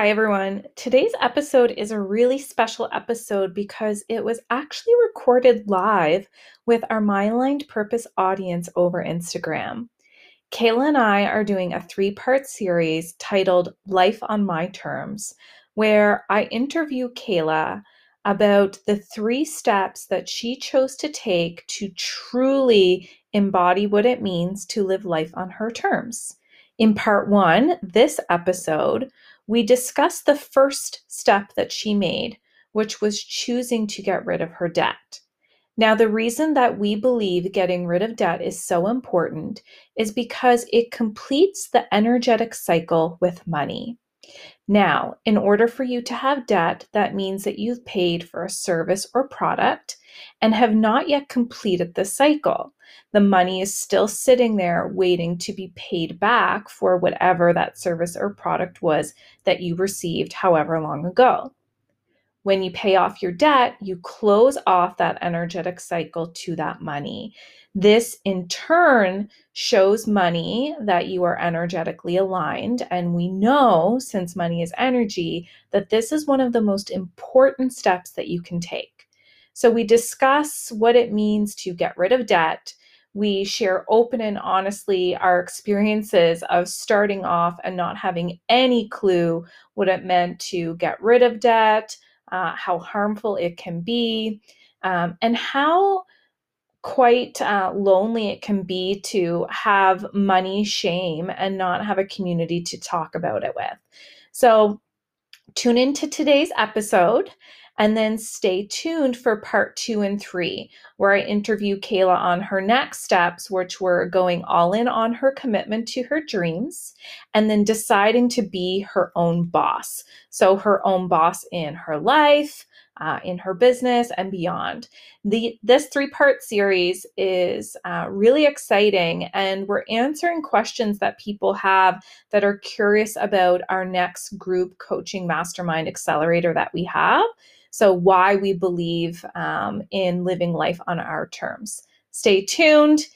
Hi, everyone. Today's episode is a really special episode because it was actually recorded live with our My Aligned Purpose audience over Instagram. Kayla and I are doing a three part series titled Life on My Terms, where I interview Kayla about the three steps that she chose to take to truly embody what it means to live life on her terms. In part one, this episode, we discussed the first step that she made, which was choosing to get rid of her debt. Now, the reason that we believe getting rid of debt is so important is because it completes the energetic cycle with money. Now, in order for you to have debt, that means that you've paid for a service or product and have not yet completed the cycle. The money is still sitting there waiting to be paid back for whatever that service or product was that you received however long ago. When you pay off your debt, you close off that energetic cycle to that money. This in turn shows money that you are energetically aligned. And we know, since money is energy, that this is one of the most important steps that you can take. So we discuss what it means to get rid of debt. We share open and honestly our experiences of starting off and not having any clue what it meant to get rid of debt, uh, how harmful it can be, um, and how quite uh, lonely it can be to have money shame and not have a community to talk about it with. So, tune into today's episode and then stay tuned for part two and three, where I interview Kayla on her next steps, which were going all in on her commitment to her dreams and then deciding to be her own boss. So, her own boss in her life, uh, in her business and beyond. The this three part series is uh, really exciting, and we're answering questions that people have that are curious about our next group coaching mastermind accelerator that we have. So, why we believe um, in living life on our terms. Stay tuned.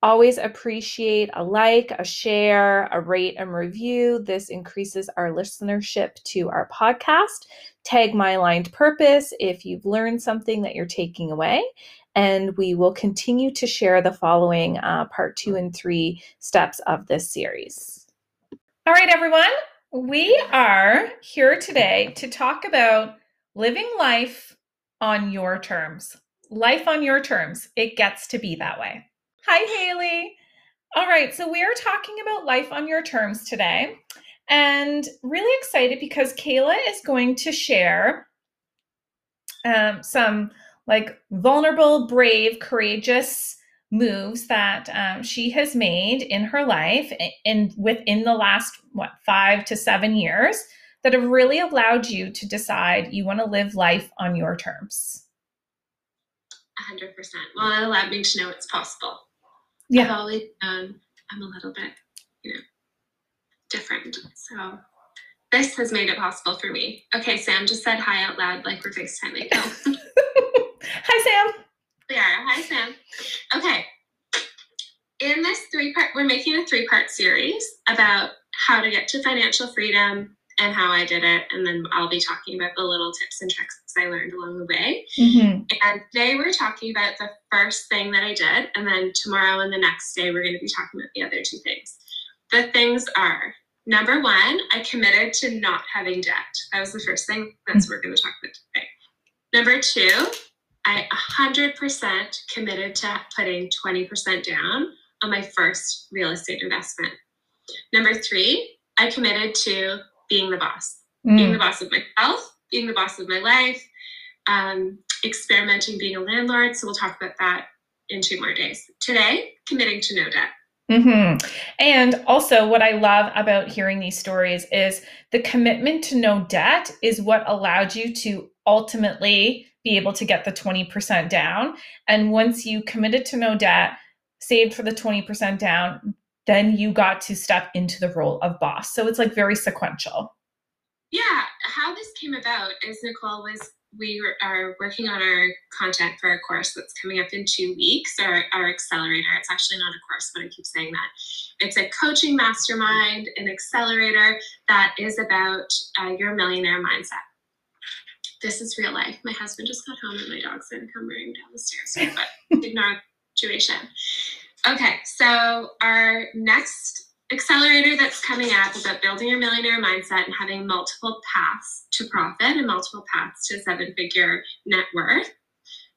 Always appreciate a like, a share, a rate, and review. This increases our listenership to our podcast. Tag My Aligned Purpose if you've learned something that you're taking away. And we will continue to share the following uh, part two and three steps of this series. All right, everyone, we are here today to talk about living life on your terms. Life on your terms. It gets to be that way. Hi, Haley. All right, so we are talking about life on your terms today, and really excited because Kayla is going to share um, some like vulnerable, brave, courageous moves that um, she has made in her life and within the last what five to seven years that have really allowed you to decide you want to live life on your terms. 100%. Well, it allowed me to know it's possible yeah. I've always um, I'm a little bit, you know, different. So this has made it possible for me. Okay, Sam just said hi out loud like we're FaceTiming. Oh. hi, Sam. We are. Hi, Sam. Okay. In this three part, we're making a three part series about how to get to financial freedom and how I did it. And then I'll be talking about the little tips and tricks I learned along the way. Mm-hmm. And today we're talking about the first thing that I did. And then tomorrow and the next day, we're going to be talking about the other two things. The things are number one, I committed to not having debt. That was the first thing. That's mm-hmm. what we're going to talk about today. Number two, I 100% committed to putting 20% down on my first real estate investment. Number three, I committed to being the boss, mm. being the boss of myself, being the boss of my life, um, experimenting being a landlord. So we'll talk about that in two more days. Today, committing to no debt. Mm-hmm. And also, what I love about hearing these stories is the commitment to no debt is what allowed you to ultimately be able to get the 20% down. And once you committed to no debt, saved for the 20% down, then you got to step into the role of boss. So it's like very sequential. Yeah, how this came about is Nicole was we are working on our content for our course that's coming up in two weeks, our, our accelerator. It's actually not a course, but I keep saying that. It's a coaching mastermind, an accelerator that is about uh, your millionaire mindset. This is real life. My husband just got home and my dog's gonna come running down the stairs, but ignore the situation. Okay, so our next accelerator that's coming up about building your millionaire mindset and having multiple paths to profit and multiple paths to seven figure net worth.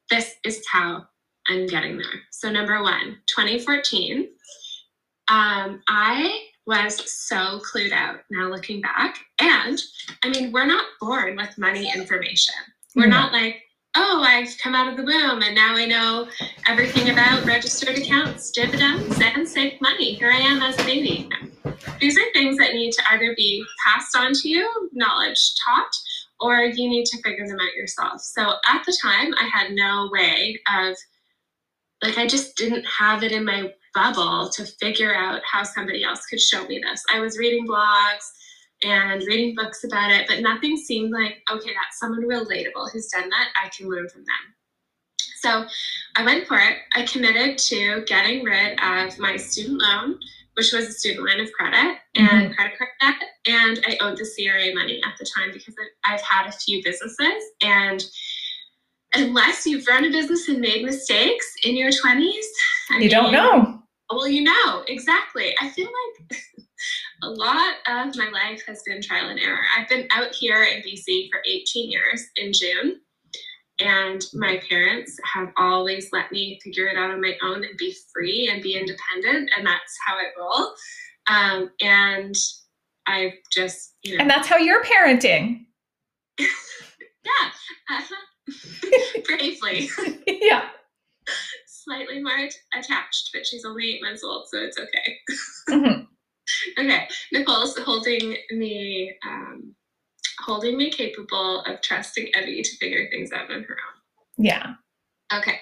This is how I'm getting there. So, number one, 2014, um, I was so clued out now looking back. And I mean, we're not born with money information. We're mm-hmm. not like, oh, I've come out of the womb and now I know everything about registered accounts, dividends, and safe money. Here I am as a baby. These are things that need to either be passed on to you, knowledge taught, or you need to figure them out yourself. So at the time, I had no way of, like, I just didn't have it in my bubble to figure out how somebody else could show me this. I was reading blogs and reading books about it, but nothing seemed like, okay, that's someone relatable who's done that. I can learn from them. So I went for it. I committed to getting rid of my student loan, which was a student line of credit and mm-hmm. credit card debt. And I owed the CRA money at the time because I've had a few businesses. And unless you've run a business and made mistakes in your 20s, I you mean, don't know. Well, you know, exactly. I feel like a lot of my life has been trial and error. I've been out here in BC for 18 years in June, and my parents have always let me figure it out on my own and be free and be independent, and that's how I roll. Um, and I've just, you know. And that's how you're parenting. yeah, uh-huh. bravely. yeah. Slightly more attached, but she's only eight months old, so it's okay. Mm-hmm okay, Nicole's holding me, um, holding me capable of trusting Evie to figure things out on her own. Yeah. Okay,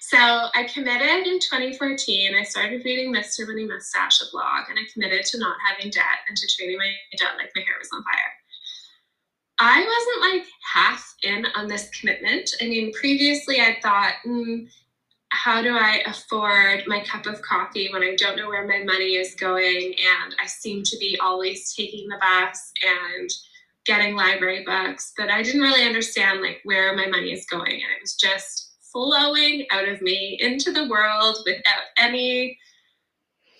so I committed in 2014. I started reading Mr. Money Mustache, a blog, and I committed to not having debt and to treating my debt like my hair was on fire. I wasn't like half in on this commitment. I mean, previously I thought, mm, how do I afford my cup of coffee when I don't know where my money is going and I seem to be always taking the bus and getting library books, but I didn't really understand like where my money is going and it was just flowing out of me into the world without any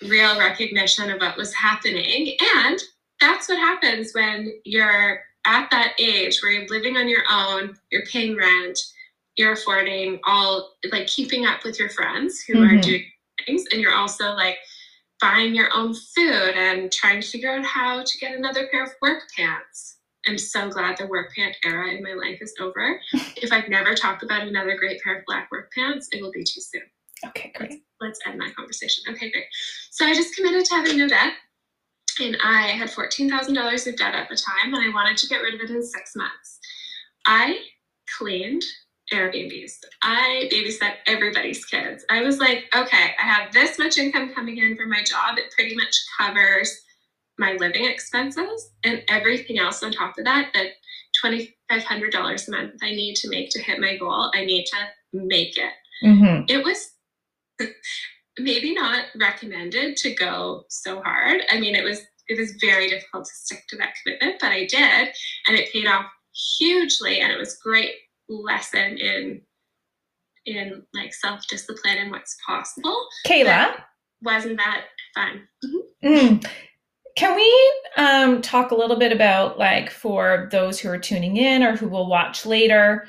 real recognition of what was happening. And that's what happens when you're at that age where you're living on your own, you're paying rent, you're affording all like keeping up with your friends who mm-hmm. are doing things and you're also like buying your own food and trying to figure out how to get another pair of work pants. I'm so glad the work pant era in my life is over. If i've never talked about another great pair of black work pants it will be too soon. Okay great. Let's, let's end that conversation. Okay great. So i just committed to having no debt and i had $14000 of debt at the time and i wanted to get rid of it in six months. I cleaned Airbnbs. I babysat everybody's kids. I was like, okay, I have this much income coming in from my job. It pretty much covers my living expenses and everything else on top of that, that $2,500 a month I need to make to hit my goal, I need to make it. Mm-hmm. It was maybe not recommended to go so hard. I mean, it was it was very difficult to stick to that commitment, but I did, and it paid off hugely, and it was great lesson in in like self discipline and what's possible. Kayla, wasn't that fun? Mm-hmm. Mm. Can we um, talk a little bit about like for those who are tuning in or who will watch later?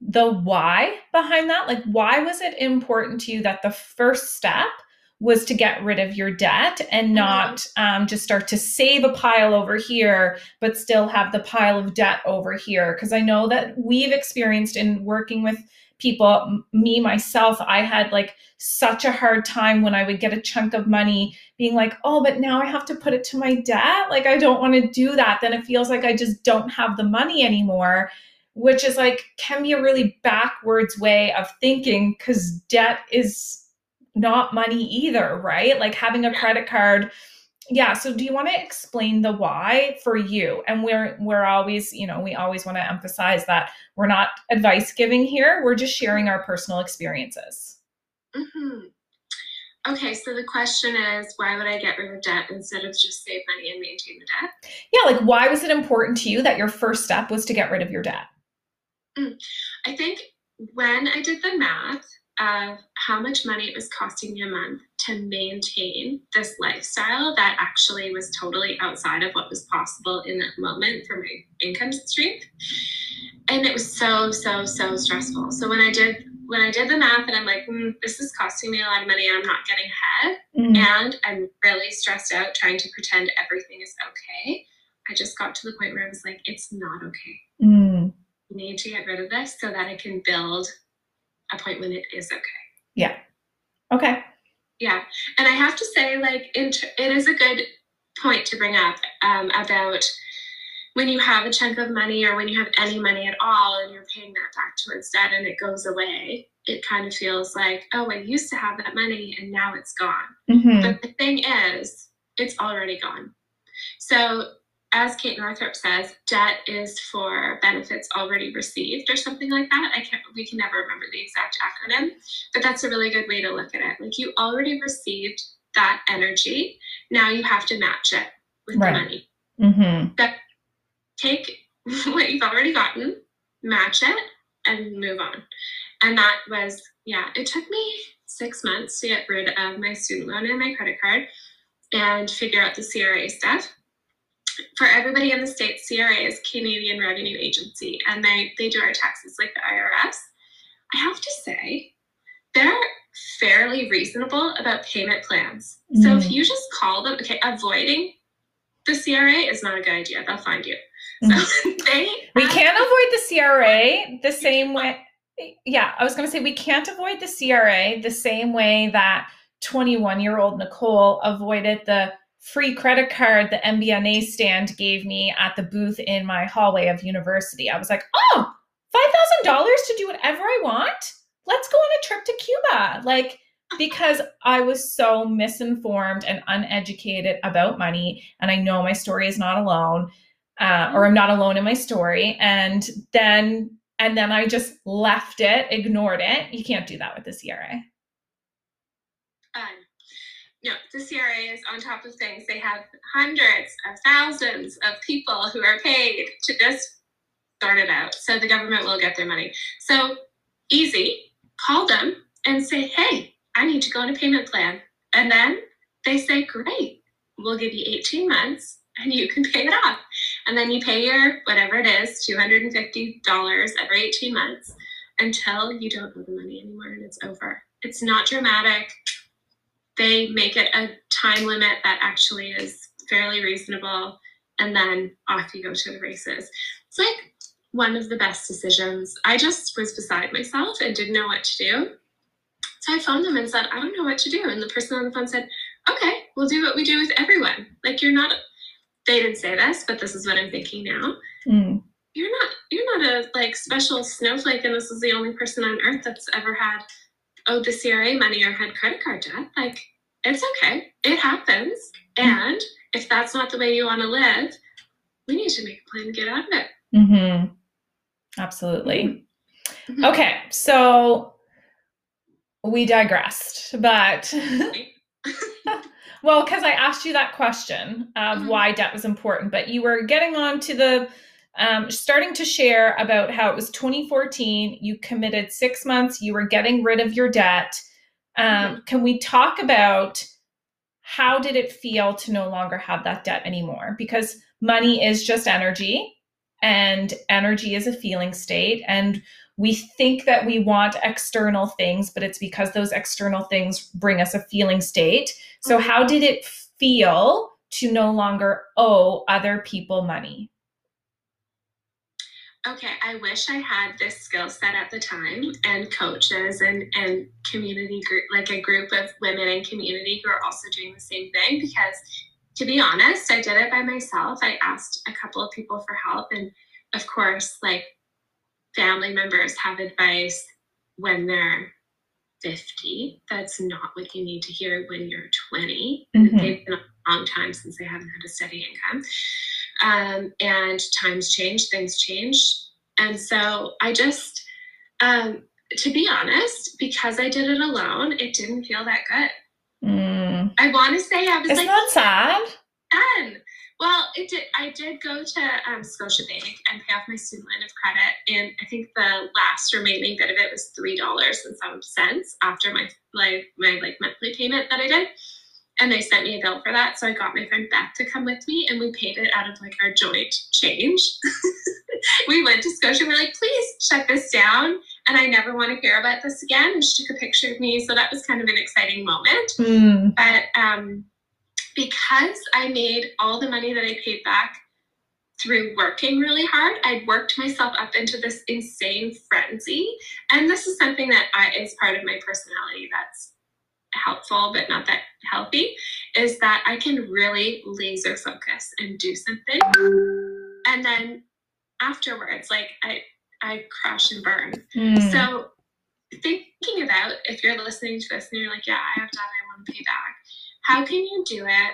the why behind that like why was it important to you that the first step was to get rid of your debt and mm-hmm. not um, just start to save a pile over here, but still have the pile of debt over here. Because I know that we've experienced in working with people, me myself, I had like such a hard time when I would get a chunk of money being like, oh, but now I have to put it to my debt. Like, I don't want to do that. Then it feels like I just don't have the money anymore. Which is like, can be a really backwards way of thinking because debt is not money either, right? Like having a credit card. Yeah so do you want to explain the why for you? And we're we're always you know we always want to emphasize that we're not advice giving here we're just sharing our personal experiences. Hmm Okay, so the question is why would I get rid of debt instead of just save money and maintain the debt? yeah like why was it important to you that your first step was to get rid of your debt? I think when I did the math of how much money it was costing me a month to maintain this lifestyle that actually was totally outside of what was possible in that moment for my income stream. And it was so, so, so stressful. So when I did when I did the math and I'm like, mm, this is costing me a lot of money and I'm not getting ahead, Mm. and I'm really stressed out trying to pretend everything is okay. I just got to the point where I was like, it's not okay. Mm. I need to get rid of this so that I can build a point when it is okay. yeah okay Yeah, and I have to say, like, it is a good point to bring up um, about when you have a chunk of money or when you have any money at all and you're paying that back towards debt and it goes away. It kind of feels like, oh, I used to have that money and now it's gone. Mhm. But the thing is, it's already gone. So, as Kate Northrup says, debt is for benefits already received or something like that. I can't, we can never remember the exact acronym, but that's a really good way to look at it. Like you already received that energy. Now you have to match it with Right. the money. Mm-hmm. Take what you've already gotten, match it, and move on. And that was, yeah, it took me six months to get rid of my student loan and my credit card and figure out the CRA stuff. For everybody in the States, CRA is Canadian Revenue Agency, and they, they do our taxes like the IRS. I have to say, they're fairly reasonable about payment plans. So if Mm. you just call them, okay, avoiding the CRA is not a good idea. They'll find you. So they We can't avoid the CRA the same way. Yeah, I was going to say we can't avoid the CRA the same way that 21 year old Nicole avoided the free credit card the MBNA stand gave me at the booth in my hallway of university. I was like, oh, $5,000 to do whatever I want? Let's go on a trip to Cuba. Like, because I was so misinformed and uneducated about money. And I know my story is not alone uh, or I'm not alone in my story. And then and then I just left it, ignored it. You can't do that with the CRA. Um, no, the CRA is on top of things. They have hundreds of thousands of people who are paid to just sort it out. So the government will get their money. So easy, call them and say, hey, I need to go on a payment plan. And then they say, great, we'll give you 18 months and you can pay it off. And then you pay your whatever it is, $250 every 18 months until you don't owe the money anymore and it's over. It's not dramatic. They make it a time limit that actually is fairly reasonable, and then off you go to the races. It's like one of the best decisions. I just was beside myself and didn't know what to do. So I phoned them and said, I don't know what to do. And the person on the phone said, Okay, we'll do what we do with everyone. Like you're not they didn't say this, but this is what I'm thinking now Mm. you're not you're not a like special snowflake and this is the only person on earth that's ever had owed the CRA money or had credit card debt. Like it's okay. It happens. And if that's not the way you want to live, we need to make a plan to get out of it. Mm-hmm. Absolutely. Mhm. Okay, so we digressed, but well, because I asked you that question of Mhm. why debt was important, but you were getting on to the um, starting to share about how it was 2014. You committed six months. You were getting rid of your debt. Um, Can we talk about how did it feel to no longer have that debt anymore? Because money is just energy, and energy is a feeling state, and we think that we want external things, but it's because those external things bring us a feeling state. So, Mhm. how did it feel to no longer owe other people money? Okay, I wish I had this skill set at the time and coaches and, and community group, like a group of women in community who are also doing the same thing. Because to be honest, I did it by myself. I asked a couple of people for help. And of course, like family members have advice when they're 50. That's not what you need to hear when you're 20. Mm-hmm. They've been a long time since they haven't had a steady income. Um, and times change, things change. And so I just, um, to be honest, because I did it alone, it didn't feel that good. Mm. I want to say I was it's like, not sad. Done. Well, it did. I did go to um, Scotiabank and pay off my student line of credit, and I think the last remaining bit of it was three dollars and some cents after my like my like monthly payment that I did, and they sent me a bill for that. So I got my friend Beth to come with me, and we paid it out of like our joint change. we went to Scotia. And we're like, please shut this down, and I never want to hear about this again. And she took a picture of me, so that was kind of an exciting moment. Mm. But um because I made all the money that I paid back through working really hard, I'd worked myself up into this insane frenzy. And this is something that I, is part of my personality that's helpful but not that healthy is that I can really laser focus and do something. And then afterwards, like I I crash and burn. Mm. So thinking about if you're listening to this and you're like, yeah, I have debt I want to pay back how can you do it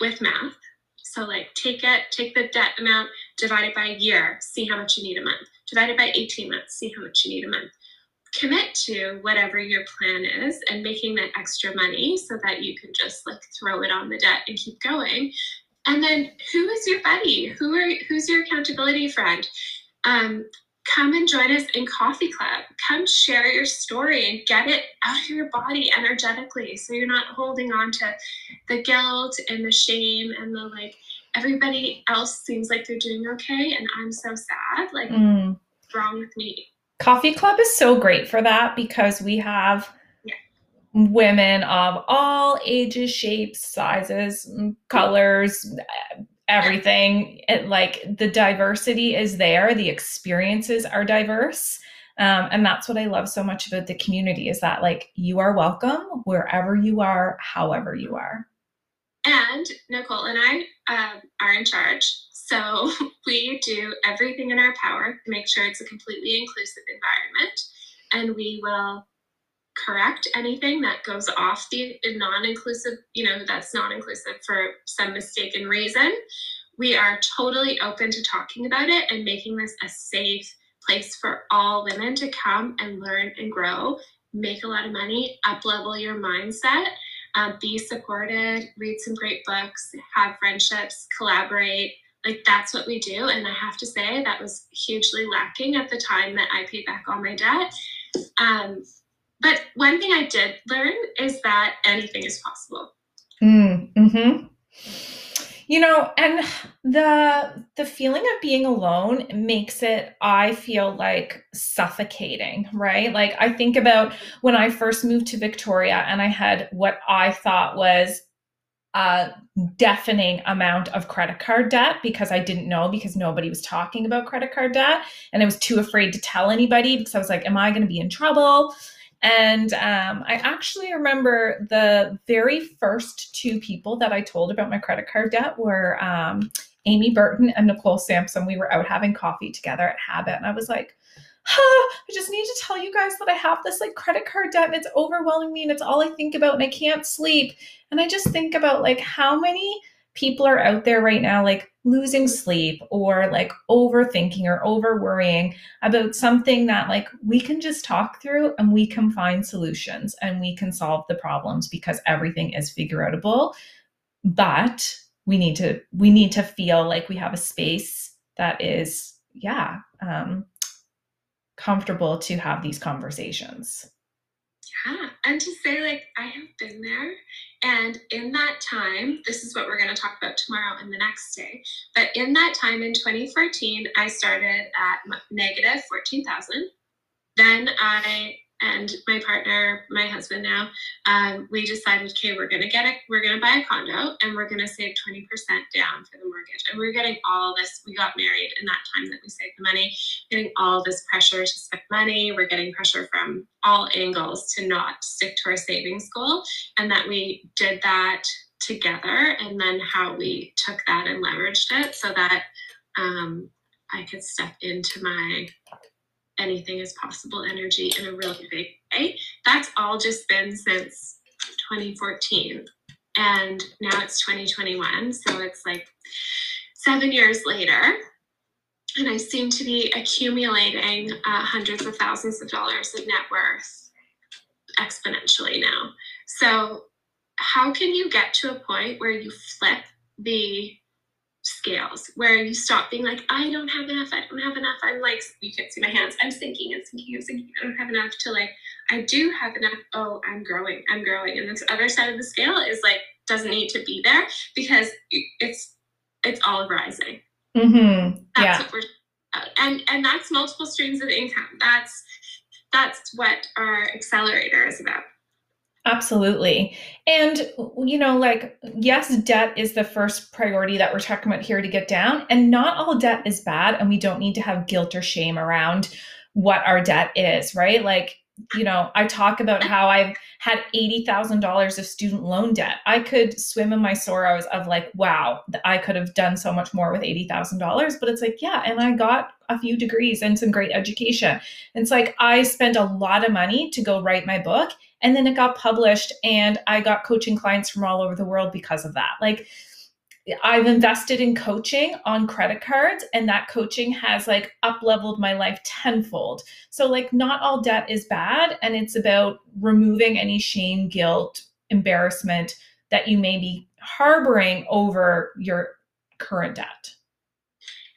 with math? So, like, take it, take the debt amount, divide it by a year, see how much you need a month. Divide it by 18 months, see how much you need a month. Commit to whatever your plan is and making that extra money so that you can just like throw it on the debt and keep going. And then who is your buddy? Who are who's your accountability friend? Um, come and join us in Coffee Club. Come share your story and get it out of your body energetically so you're not holding on to the guilt and the shame and the like everybody else seems like they're doing okay and I'm so sad. Like mm. wrong with me? Coffee Club is so great for that because we have yeah. women of all ages, shapes, sizes, colors, everything. It, like the diversity is there. The experiences are diverse. Um, and that's what i love so much about the community is that like you are welcome wherever you are however you are and nicole and i um, are in charge. So we do everything in our power to make sure it's a completely inclusive environment. And we will correct anything that goes off the non-inclusive, you know, that's non-inclusive for some mistaken reason. We are totally open to talking about it and making this a safe place for all women to come and learn and grow, make a lot of money, up level your mindset, um, be supported, read some great books, have friendships, collaborate. Like that's what we do. And I have to say that was hugely lacking at the time that I paid back all my debt. Um, but one thing I did learn is that anything is possible. Mm, hmm You know, and the the feeling of being alone makes it I feel like suffocating, right? Like I think about when I first moved to Victoria and I had what I thought was a deafening amount of credit card debt because I didn't know because nobody was talking about credit card debt and I was too afraid to tell anybody because I was like, am I going to be in trouble? And um, I actually remember the very first two people that I told about my credit card debt were um, Amy Burton and Nicole Sampson. We were out having coffee together at Habit, and I was like, huh, I just need to tell you guys that I have this like credit card debt and it's overwhelming me and it's all I think about and I can't sleep. And I just think about like how many people are out there right now like losing sleep or like overthinking or over worrying about something that like we can just talk through and we can find solutions and we can solve the problems because everything is figure outable but we need to we need to feel like we have a space that is yeah um comfortable to have these conversations. Yeah and to say like i have been there and in that time, this is what we're going to talk about tomorrow and the next day. But in that time in 2014, I started at negative 14,000. Then I and my partner, my husband now, um, we decided, okay, we're gonna get it, we're gonna buy a condo, and we're gonna save twenty percent down for the mortgage. And we are getting all this. We got married in that time that we saved the money, getting all this pressure to spend money. We're getting pressure from all angles to not stick to our savings goal, and that we did that together. And then how we took that and leveraged it so that um, I could step into my anything is possible energy in a really big way. That's all just been since 2014. And now it's 2021. So it's like seven years later. And I seem to be accumulating uh, hundreds of thousands of dollars of net worth exponentially now. So, how can you get to a point where you flip the scales where you stop being like, I don't have enough, I don't have enough. I'm like, you can't see my hands. I'm sinking and sinking and sinking. I don't have enough to like, I do have enough. Oh, I'm growing, I'm growing. And this other side of the scale is like, doesn't need to be there because it's, it's all rising. Mm-hmm. That's Yeah. what we're, uh, and, and that's multiple streams of income. That's, that's what our accelerator is about. Absolutely. And, you know, like, yes, debt is the first priority that we're talking about here to get down. And not all debt is bad. And we don't need to have guilt or shame around what our debt is, right? Like, you know, I talk about how I've had $80,000 of student loan debt. I could swim in my sorrows of like, wow, I could have done so much more with $80,000. But it's like, yeah, and I got a few degrees and some great education. It's like, I spent a lot of money to go write my book and then it got published and i got coaching clients from all over the world because of that like i've invested in coaching on credit cards and that coaching has like up leveled my life tenfold so like not all debt is bad and it's about removing any shame guilt embarrassment that you may be harboring over your current debt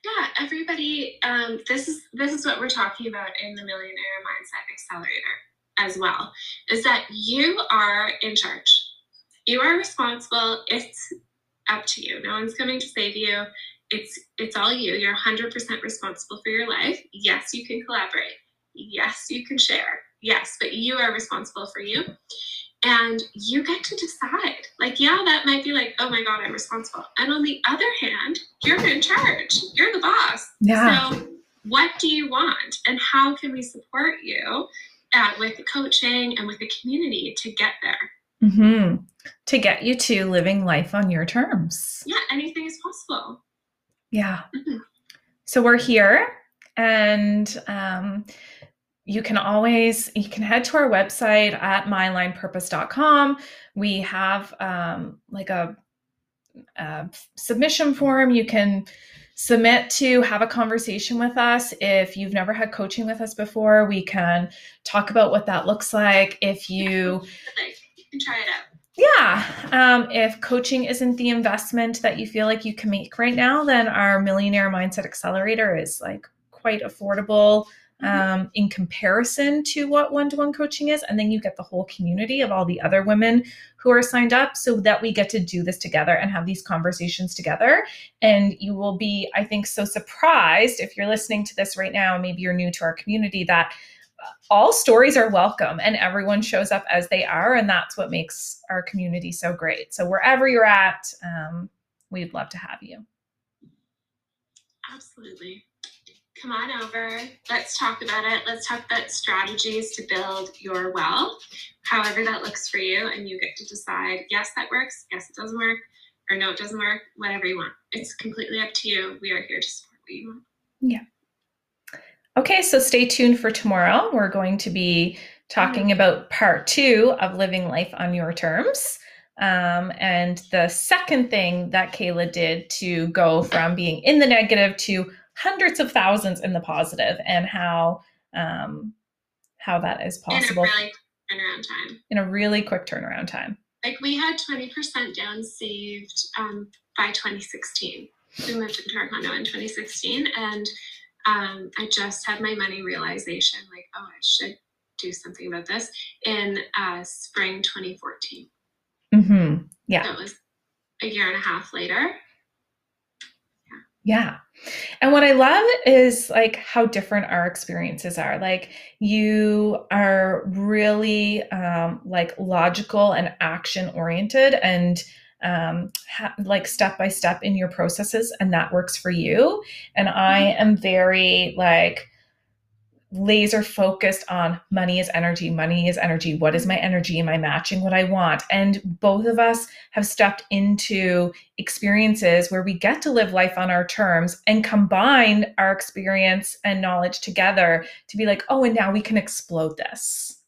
Yeah, everybody. Um, this is this is what we're talking about in the Millionaire Mindset Accelerator as well. Is that you are in charge. You are responsible. It's up to you. No one's coming to save you. It's it's all you. You're 100% responsible for your life. Yes, you can collaborate. Yes, you can share. Yes, but you are responsible for you. And you get to decide. Like, yeah, that might be like, oh my God, I'm responsible. And on the other hand, you're in charge. You're the boss. Yeah. So, what do you want, and how can we support you uh, with coaching and with the community to get there? Hmm to get you to living life on your terms Yeah, anything is possible. yeah Mhm. So we're here, and um, you can always you can head to our website at myalignedpurpose.com. We have um, like a, a submission form you can submit to have a conversation with us. If you've never had coaching with us before, we can talk about what that looks like. If you Can try it out. yeah. Um, if coaching isn't the investment that you feel like you can make right now, then our Millionaire Mindset Accelerator is like quite affordable um, in comparison to what one to one coaching is. And then you get the whole community of all the other women who are signed up so that we get to do this together and have these conversations together. And you will be, I think, so surprised if you're listening to this right now, maybe you're new to our community, that all stories are welcome and everyone shows up as they are and that's what makes our community so great so wherever you're at um, we'd love to have you Absolutely. Come on over. Let's talk about it. Let's talk about strategies to build your wealth, however that looks for you. And you get to decide yes, that works. Yes, it doesn't work. Or no, it doesn't work. Whatever you want. It's completely up to you. We are here to support what you want. Okay so stay tuned for tomorrow we're going to be talking about part two of living life on your terms um, and the second thing that kayla did to go from being in the negative to hundreds of thousands in the positive and how um, how that is possible In a really quick turnaround time. in a really quick turnaround time Like we had 20% down saved um, by 2016. We moved into our condo in 2016 and um, I just had my money realization like, oh, I should do something about this in uh, spring 2014. Mm-hmm. yeah That was a year and a half later. Yeah. And what I love is like how different our experiences are. Like you are really um, like logical and action oriented and um, ha- like step by step in your processes, and that works for you. And I am very like laser focused on money is energy, money is energy. What is my energy? Am I matching what I want? And both of us have stepped into experiences where we get to live life on our terms and combine our experience and knowledge together to be like, oh, and now we can explode this.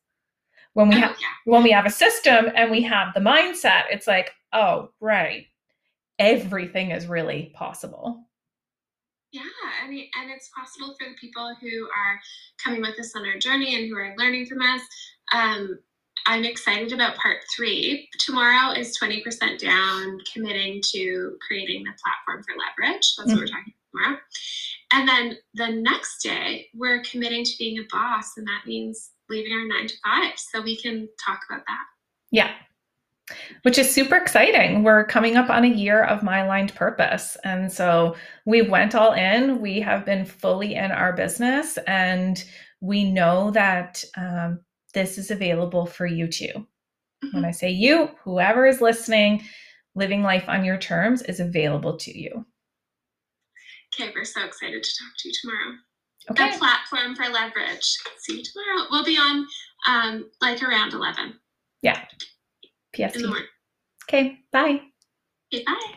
When we Oh, have when we have a system and we have the mindset, it's like, oh, right. Everything is really possible. Yeah, and, it- and it's possible for the people who are coming with us on our journey and who are learning from us. Um, I'm excited about part three. Tomorrow is 20% down, committing to creating the platform for leverage. That's what we're talking about tomorrow. And then the next day, we're committing to being a boss, and that means leaving our nine to five. So we can talk about that. Yeah. Which is super exciting. We're coming up on a year of my aligned purpose. And so we went all in. We have been fully in our business, and we know that um, this is available for you too. When I say you, whoever is listening, living life on your terms is available to you. Okay, we're so excited to talk to you tomorrow. Okay. The platform for leverage. See you tomorrow. We'll be on um, like around 11 Yeah. In the PST. morning. Okay. Bye. Okay, bye.